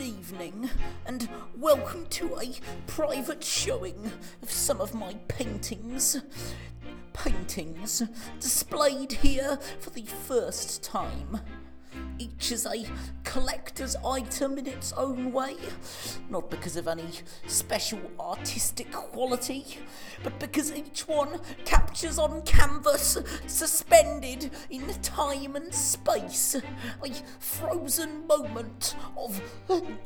evening, and welcome to a private showing of some of my paintings. Paintings displayed here for the first time. Each is a collector's item in its own way, not because of any special artistic quality, but because each one captures on canvas, suspended in time and space, a frozen moment of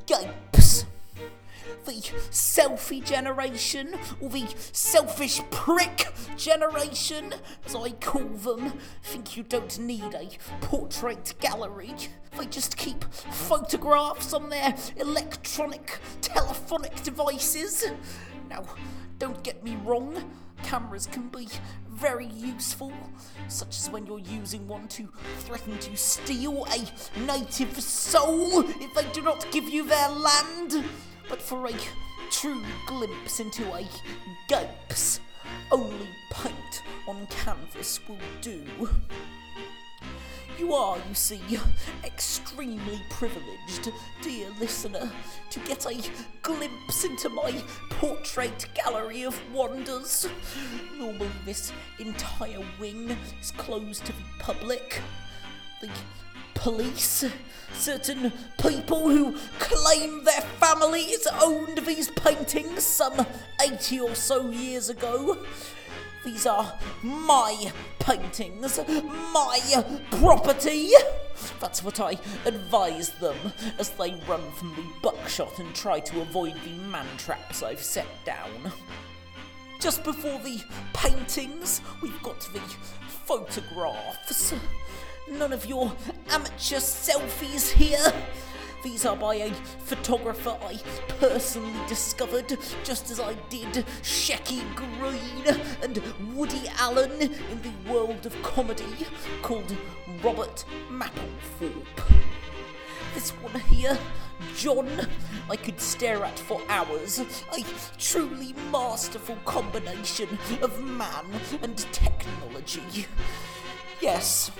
gapes the selfie generation, or the selfish prick generation, as I call them, think you don't need a portrait gallery. They just keep photographs on their electronic telephonic devices. Now, don't get me wrong, cameras can be very useful, such as when you're using one to threaten to steal a native soul if they do not give you their land but for a true glimpse into a gapes, only paint on canvas will do. You are, you see, extremely privileged, dear listener, to get a glimpse into my portrait gallery of wonders. Normally, this entire wing is closed to the public. The police, certain people who claim their families owned these paintings some 80 or so years ago. These are my paintings, my property. That's what I advise them as they run from the buckshot and try to avoid the man traps I've set down. Just before the paintings, we've got the photographs. None of your amateur selfies here. These are by a photographer I personally discovered, just as I did Shecky Greene and Woody Allen in the world of comedy, called Robert Mapplethorpe. This one here, John, I could stare at for hours. A truly masterful combination of man and technology. Yes,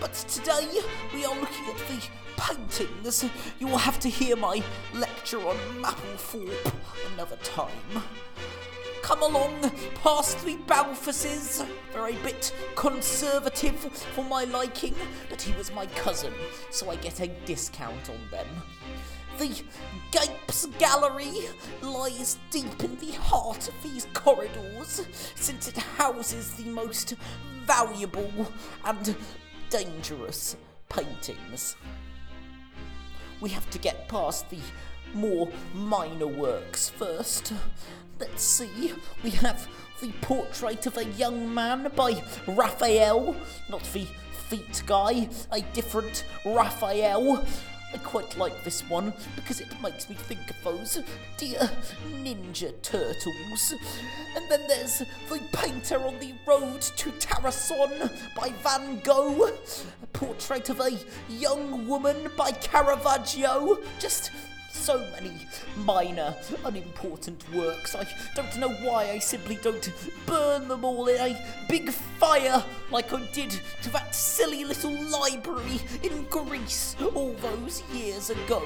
But today we are looking at the paintings. You will have to hear my lecture on Mapplethorpe another time. Come along past the Balfourses. They're a bit conservative for my liking, but he was my cousin, so I get a discount on them. The Gapes Gallery lies deep in the heart of these corridors, since it houses the most valuable and dangerous paintings. We have to get past the more minor works first. Let's see, we have the portrait of a young man by Raphael, not the feet guy, a different Raphael. I quite like this one because it makes me think of those dear Ninja Turtles. And then there's the painter on the road to Tarascon by Van Gogh, a portrait of a young woman by Caravaggio. Just so many minor, unimportant works. I don't know why I simply don't burn them all in a big fire like I did to that silly little library in Greece all those years ago.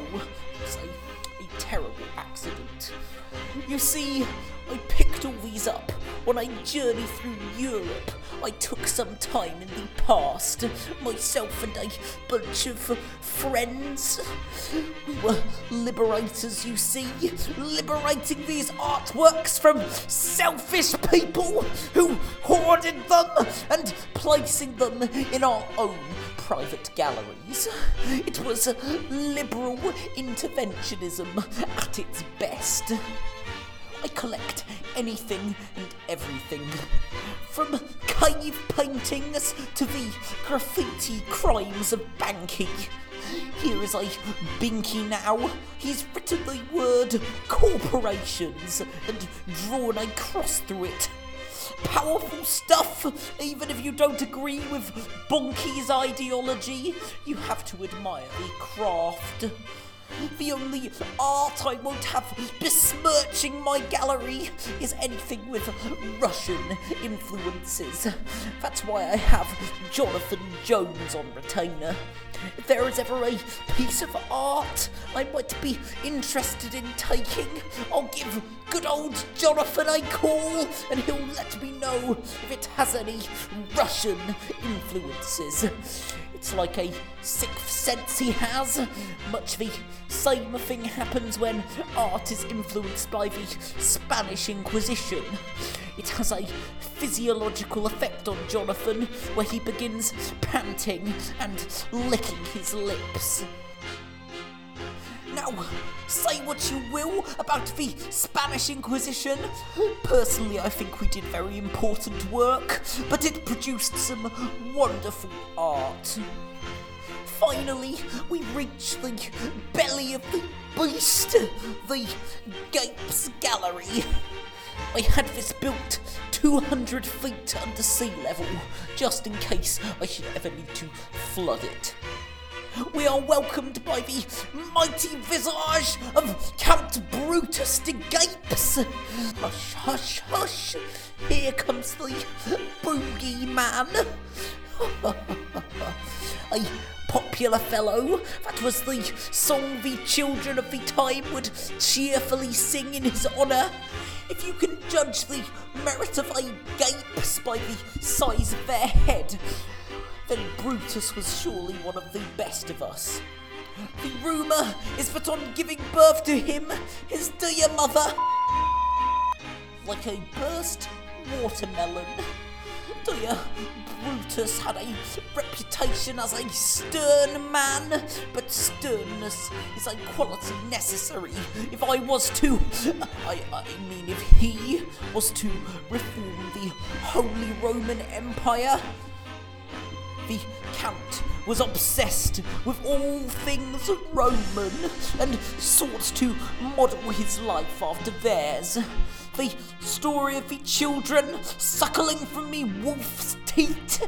Terrible accident. You see, I picked all these up when I journeyed through Europe. I took some time in the past, myself and a bunch of friends. We were liberators, you see, liberating these artworks from selfish people who hoarded them and placing them in our own private galleries. It was liberal interventionism at its best. I collect anything and everything. From cave paintings to the graffiti crimes of Banky. Here is a Binky now. He's written the word corporations and drawn a cross through it. Powerful stuff, even if you don't agree with Bonky's ideology. You have to admire the craft. The only art I won't have besmirching my gallery is anything with Russian influences. That's why I have Jonathan Jones on retainer. If there is ever a piece of art I might be interested in taking, I'll give good old Jonathan a call and he'll let me know if it has any Russian influences. It's like a sixth sense he has. Much the same thing happens when art is influenced by the Spanish Inquisition. It has a physiological effect on Jonathan where he begins panting and licking his lips. Now, say what you will about the Spanish Inquisition. Personally, I think we did very important work, but it produced some wonderful art. Finally, we reach the belly of the beast, the Gapes Gallery. I had this built 200 feet under sea level, just in case I should ever need to flood it we are welcomed by the mighty visage of Count Brutus de Gapes. Hush, hush, hush. Here comes the boogie man. A popular fellow. That was the song the children of the time would cheerfully sing in his honour. If you can judge the merit of a gapes by the size of their head, then Brutus was surely one of the best of us. The rumour is that on giving birth to him, his dear mother, like a burst watermelon, dear Brutus had a reputation as a stern man, but sternness is a quality necessary. If I was to, I, I mean, if he was to reform the Holy Roman Empire the Count was obsessed with all things Roman and sought to model his life after theirs. The story of the children suckling from the wolf's teat,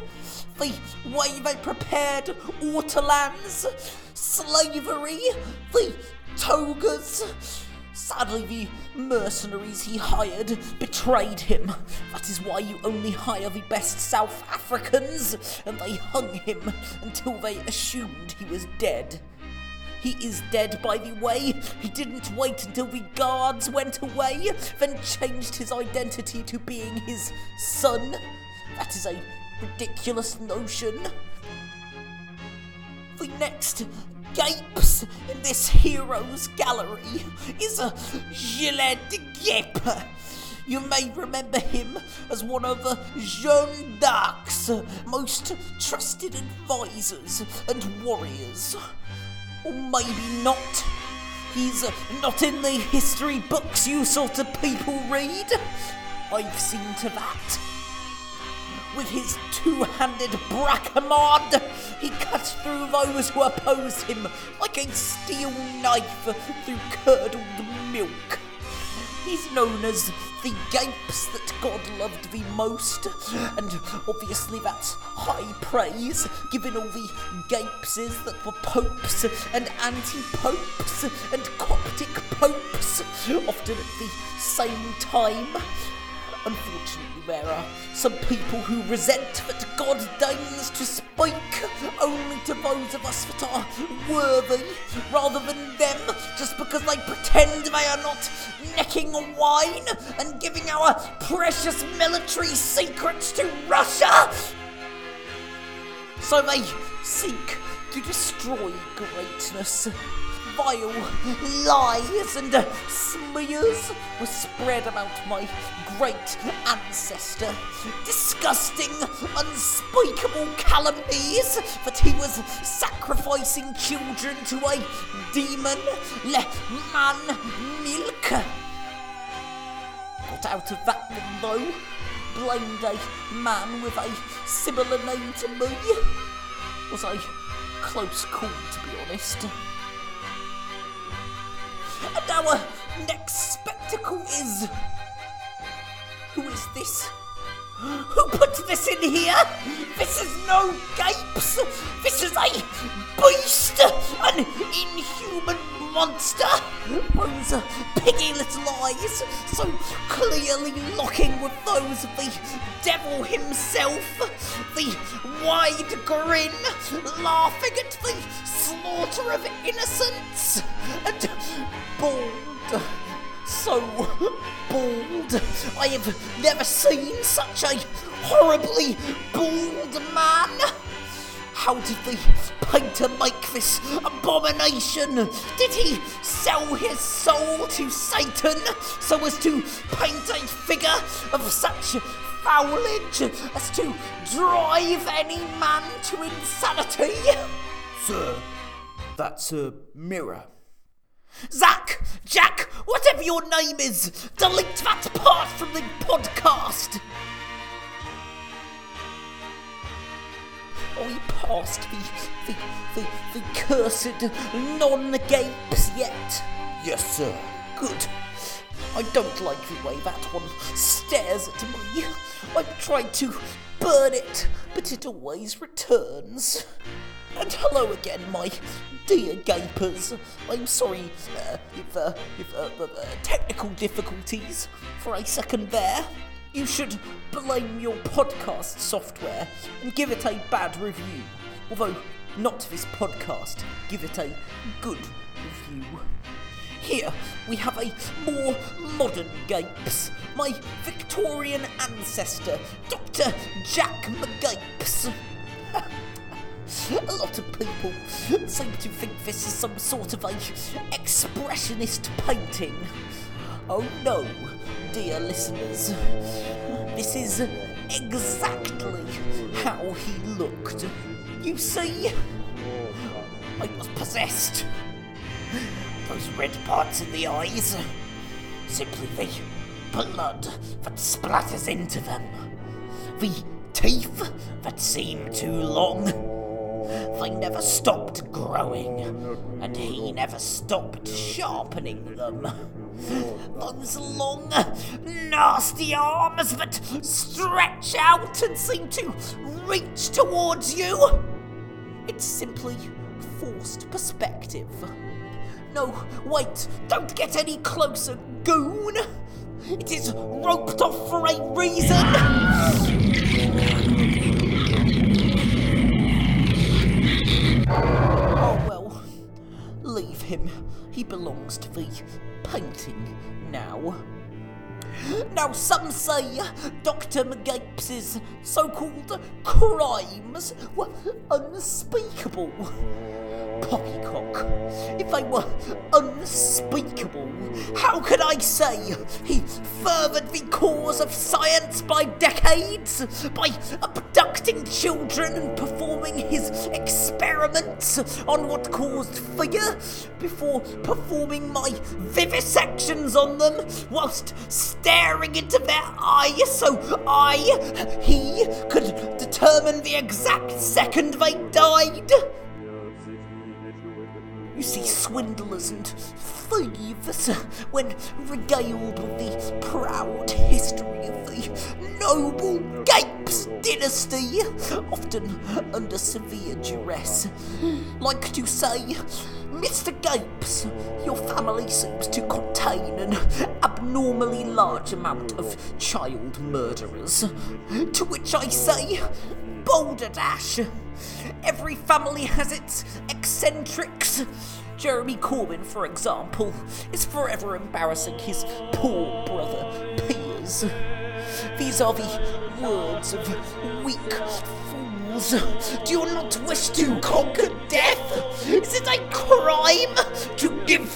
the way they prepared ortolans, slavery, the togas, Sadly, the mercenaries he hired betrayed him. That is why you only hire the best South Africans, and they hung him until they assumed he was dead. He is dead, by the way. He didn't wait until the guards went away, then changed his identity to being his son. That is a ridiculous notion. The next gapes in this hero's gallery is a Gilles de Gap. You may remember him as one of Jeanne d'Arc's most trusted advisors and warriors. Or maybe not. He's not in the history books you sort of people read. I've seen to that. With his two-handed bracamard, he cuts through those who oppose him like a steel knife through curdled milk. He's known as the Gapes that God loved the most, and obviously that's high praise, given all the Gapeses that were popes and anti-popes and Coptic popes, often at the same time. Unfortunately, there are some people who resent that God deigns to speak only to those of us that are worthy, rather than them, just because they pretend they are not necking wine and giving our precious military secrets to Russia. So they seek to destroy greatness vile lies and smears were spread about my great ancestor. Disgusting, unspeakable calumnies that he was sacrificing children to a demon, le man milk. Got out of that one though. Blamed a man with a similar name to me. Was a close call, to be honest. And our next spectacle is. Who is this? Who put this in here? This is no gapes. This is a beast, an inhuman monster. Those piggy little eyes, so clearly locking with those of the devil himself. The wide grin, laughing at the slaughter of innocents, and bald so bald. I have never seen such a horribly bald man. How did the painter make this abomination? Did he sell his soul to Satan so as to paint a figure of such foulage as to drive any man to insanity? Sir, that's a mirror. Zack, Jack, whatever your name is, delete that part from the podcast. Oh, Are we past the, the, the, the cursed non-gapes yet? Yes, sir. Good. I don't like the way that one stares at me. I've tried to burn it, but it always returns. And hello again, my dear gapers. I'm sorry uh, if, uh, if uh, technical difficulties for a second there. You should blame your podcast software and give it a bad review. Although, not this podcast, give it a good review. Here we have a more modern Gapes, my Victorian ancestor, Dr. Jack McGapes. A lot of people seem to think this is some sort of a expressionist painting. Oh no, dear listeners. This is exactly how he looked. You see? I was possessed. Those red parts in the eyes. Simply the blood that splatters into them. The teeth that seem too long they never stopped growing, and he never stopped sharpening them. Those long, nasty arms that stretch out and seem to reach towards you. It's simply forced perspective. No, wait, don't get any closer, goon! It is roped off for a reason! Him. He belongs to the painting now. Now, some say Dr. McGapes' so called crimes were unspeakable. Poppycock. If they were unspeakable, how could I say he furthered the cause of science by decades, by abducting children and performing his experiments on what caused fear, before performing my vivisections on them whilst staring into their eyes so I, he, could determine the exact second they died? You see, swindlers and thieves, when regaled with the proud history of the noble Gapes dynasty, often under severe duress, like to say, Mr. Gapes, your family seems to contain an abnormally large amount of child murderers. To which I say, Balderdash! Every family has its eccentrics. Jeremy Corbyn, for example, is forever embarrassing his poor brother Piers. These are the words of weak fools. Do you not wish to conquer death? Is it a crime to give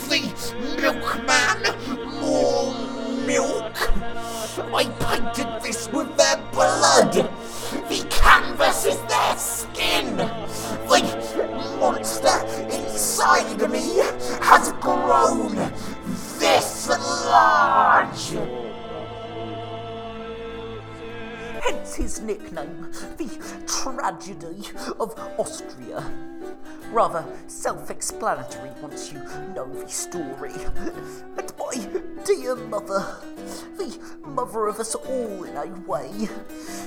Rather self explanatory once you know the story. And my dear mother, the mother of us all in a way,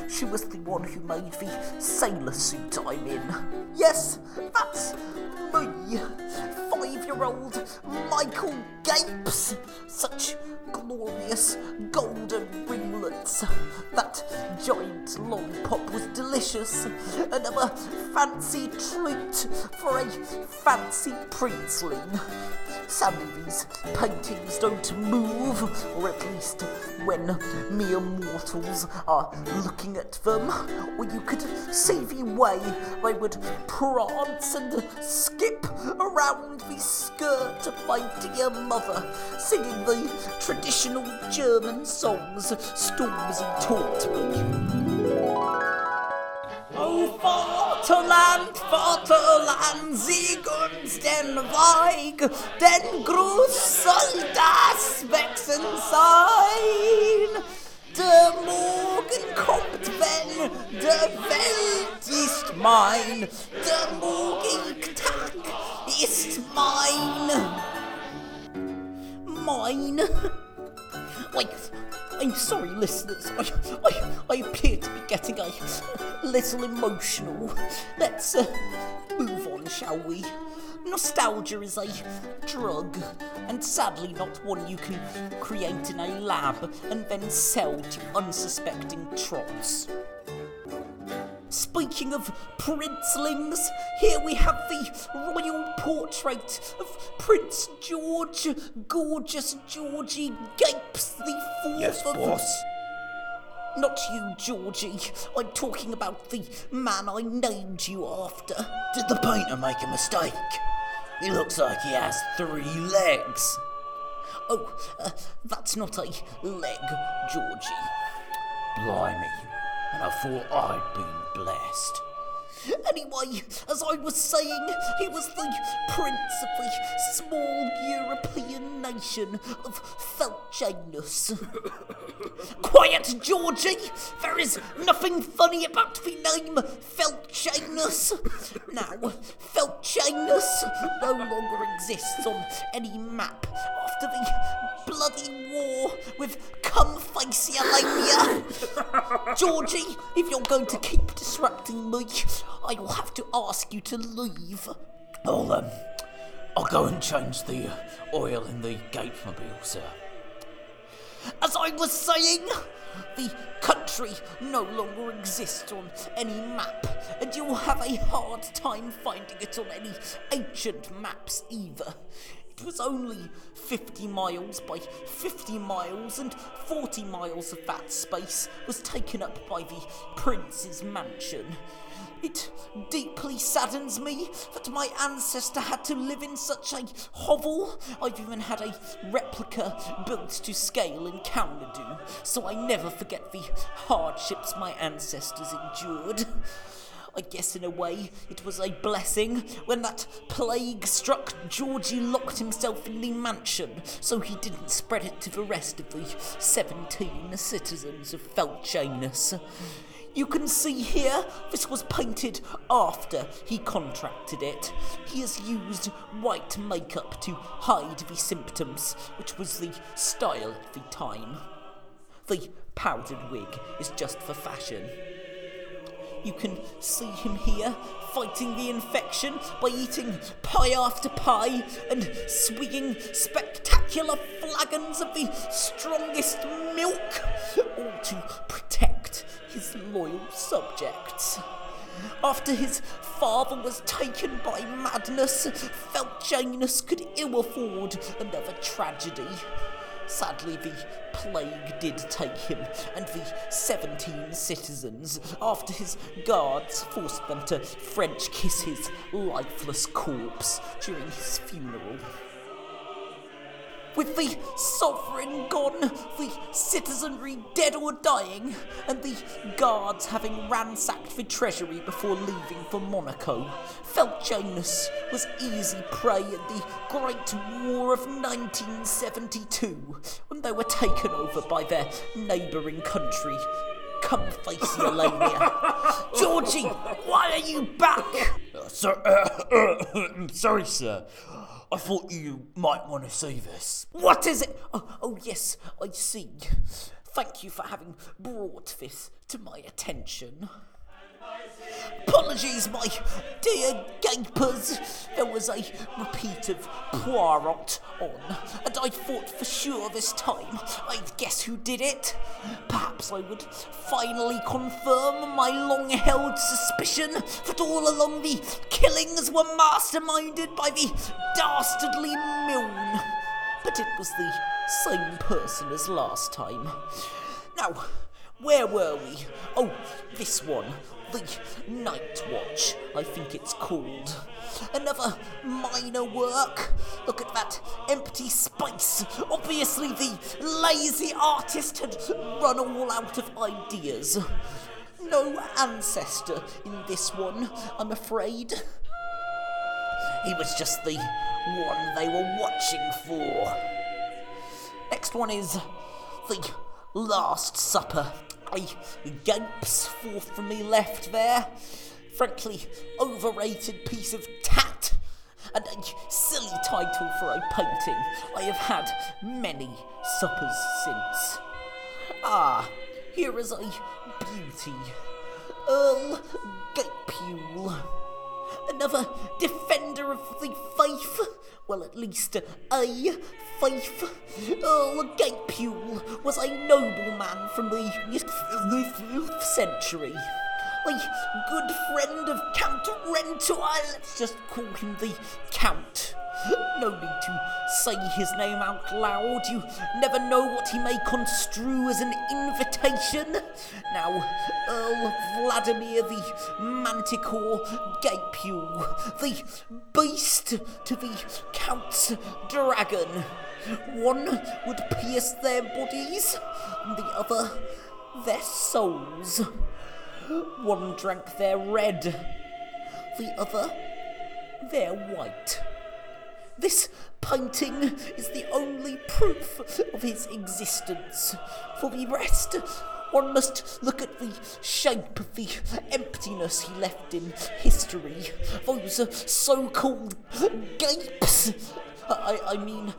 she was the one who made the sailor suit I'm in. Yes, that's me. Five year old Michael Gapes. Such glorious golden ringlets. That giant lollipop was delicious. Another fancy treat for a fancy princeling. Sadly, these paintings don't move, or at least when mere mortals are looking at them. Or you could see the way they would prance and skip around the skirt of my dear mother, singing the traditional German songs Stormzy taught me. Oh, Vaterland, Vaterland, sieg uns den Weig, denn Gruß soll das wachsen sein. Der Morgen kommt, wenn der Welt ist mein, der morgige Tag ist mein. Mine. Wait, I'm sorry, listeners. I, I, I appear to be getting a little emotional. Let's uh, move on, shall we? Nostalgia is a drug, and sadly not one you can create in a lab and then sell to unsuspecting trots. Speaking of princelings, here we have the royal portrait of Prince George, gorgeous Georgie Gapes the Fourth Yes, of boss. Not you, Georgie. I'm talking about the man I named you after. Did the painter make a mistake? He looks like he has three legs. Oh, uh, that's not a leg, Georgie. Blimey. And I thought I'd been blessed. Anyway, as I was saying, he was the prince of small European nation of Felchanus. Quiet, Georgie! There is nothing funny about the name Felchanus. Now, Felchanus no longer exists on any map after the bloody war with Cumfacialania. Georgie, if you're going to keep disrupting me, I will have to ask you to leave. I'll, um, I'll go and change the uh, oil in the Gapesmobile, sir. As I was saying, the country no longer exists on any map, and you'll have a hard time finding it on any ancient maps either. It was only 50 miles by 50 miles, and 40 miles of that space was taken up by the prince's mansion. It deeply saddens me that my ancestor had to live in such a hovel. I've even had a replica built to scale in Kaunadu, so I never forget the hardships my ancestors endured. I guess in a way it was a blessing when that plague struck Georgie locked himself in the mansion so he didn't spread it to the rest of the 17 citizens of Felchanus. You can see here, this was painted after he contracted it. He has used white makeup to hide the symptoms, which was the style at the time. The powdered wig is just for fashion. You can see him here fighting the infection by eating pie after pie and swigging spectacular flagons of the strongest milk, all to protect his loyal subjects. After his father was taken by madness, Felchanus could ill afford another tragedy. Sadly, the plague did take him, and the 17 citizens, after his guards forced them to French kiss his lifeless corpse during his funeral. With the sovereign gone, the citizenry dead or dying, and the guards having ransacked the treasury before leaving for Monaco, Felchanus was easy prey in the Great War of 1972, when they were taken over by their neighbouring country. Come face. Georgie, why are you back? Uh, sir, uh, sorry, sir. I thought you might want to see this. What is it? Oh, oh, yes, I see. thank you for having brought this to my attention. Apologies, my dear gapers. There was a repeat of Poirot on, and I thought for sure this time I'd guess who did it. Perhaps I would finally confirm my long held suspicion that all along the killings were masterminded by the dastardly Milne. But it was the same person as last time. Now, where were we? Oh, this one. The Night Watch, I think it's called. Another minor work. Look at that empty space. Obviously, the lazy artist had run all out of ideas. No ancestor in this one, I'm afraid. He was just the one they were watching for. Next one is the Last Supper. Gapes forth from me left there. Frankly, overrated piece of tat. And a silly title for a painting. I have had many suppers since. Ah, here is a beauty. Earl Gapule. Another defender of the faith. Well, at least a faith. Oh, Earl Gapule was a nobleman from the 5th century. A good friend of Count Rentoir. Let's just call him the Count. No need to say his name out loud. You never know what he may construe as an invitation. Now, Earl Vladimir the Manticore Gapule, the beast to the Count's dragon. One would pierce their bodies, and the other their souls. One drank their red, the other their white. This painting is the only proof of his existence. For the rest, one must look at the shape of the emptiness he left in history. Those so called gapes. I, I mean,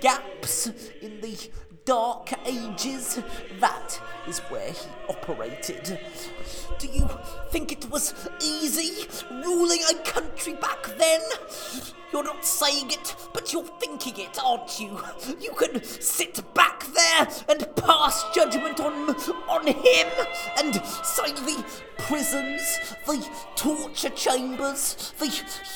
gaps in the dark ages. That is where he operated. Do you think it was easy ruling a country back then? You're not saying it, but you're thinking it, aren't you? You can sit back there and pass judgment on on him and say the prisons, the torture chambers, the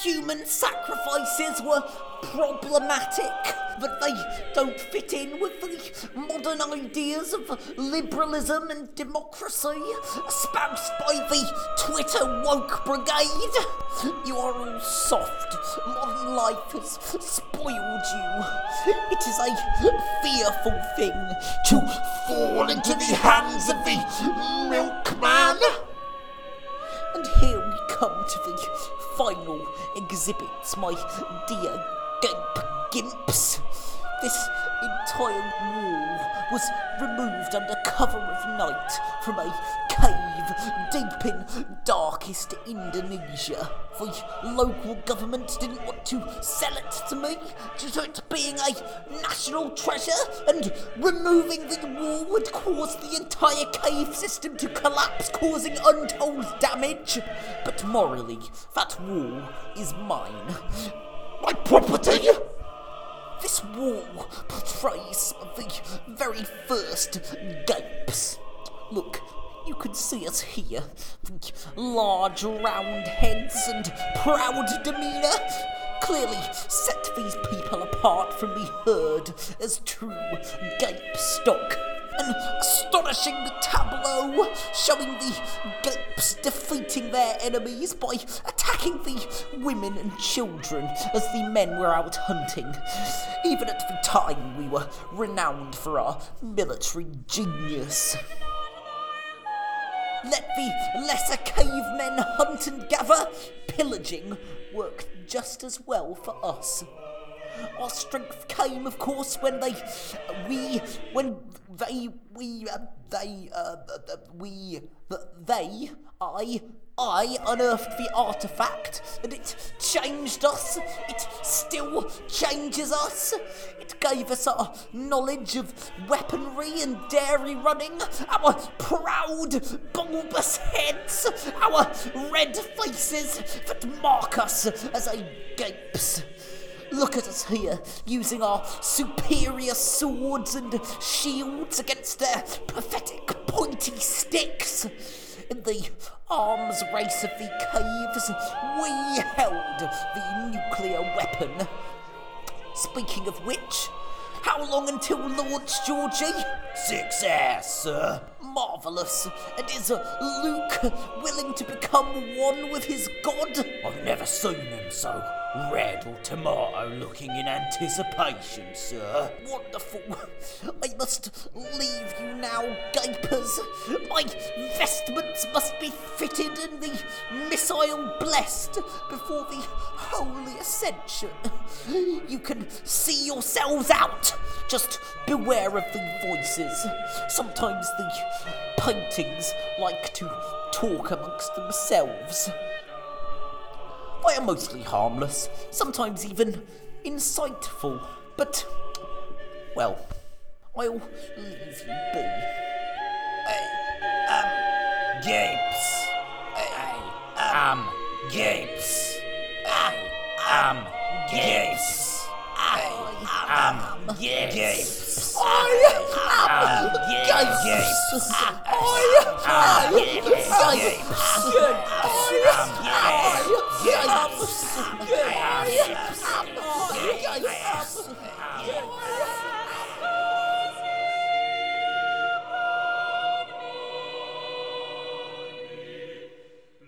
human sacrifices were problematic, that they don't fit in with the modern ideas of liberalism and democracy espoused by the Twitter woke brigade. You are all soft. Modern life has spoiled you. It is a fearful thing to fall into the hands of the milkman. And here we come to the final exhibits, my dear gimps. This entire wall was removed under cover of night from a cave deep in darkest Indonesia. The local government didn't want to sell it to me due to it being a national treasure, and removing the wall would cause the entire cave system to collapse, causing untold damage. But morally, that wall is mine. My property! This wall portrays the very first gapes. Look, you can see us here. The large round heads and proud demeanour clearly set these people apart from the herd as true gape stock. An astonishing tableau showing the gapes defeating their enemies by attacking the women and children as the men were out hunting. Even at the time, we were renowned for our military genius. Let the lesser cavemen hunt and gather, pillaging worked just as well for us. Our strength came, of course, when they, we, when they, we, uh, they, uh, uh, we, uh, they, I, I unearthed the artifact, and it changed us. It still changes us. It gave us our knowledge of weaponry and dairy running, our proud, bulbous heads, our red faces that mark us as a gapes. Look at us here, using our superior swords and shields against their pathetic pointy sticks. In the arms race of the caves, we held the nuclear weapon. Speaking of which, how long until launch, Georgie? Six hours, sir. Marvellous. And is uh, Luke willing to become one with his god? I've never seen him so red or tomato looking in anticipation, sir. Wonderful. I must leave you now, gapers. My vestments must be fitted and the missile blessed before the holy ascension. You can see yourselves out. Just beware of the voices. Sometimes the paintings like to talk amongst themselves. They are mostly harmless, sometimes even insightful, but, well, I'll leave you be. I am Gapes. I am Gapes. I am Gapes. I am Gapes. I am Gapes. Yes.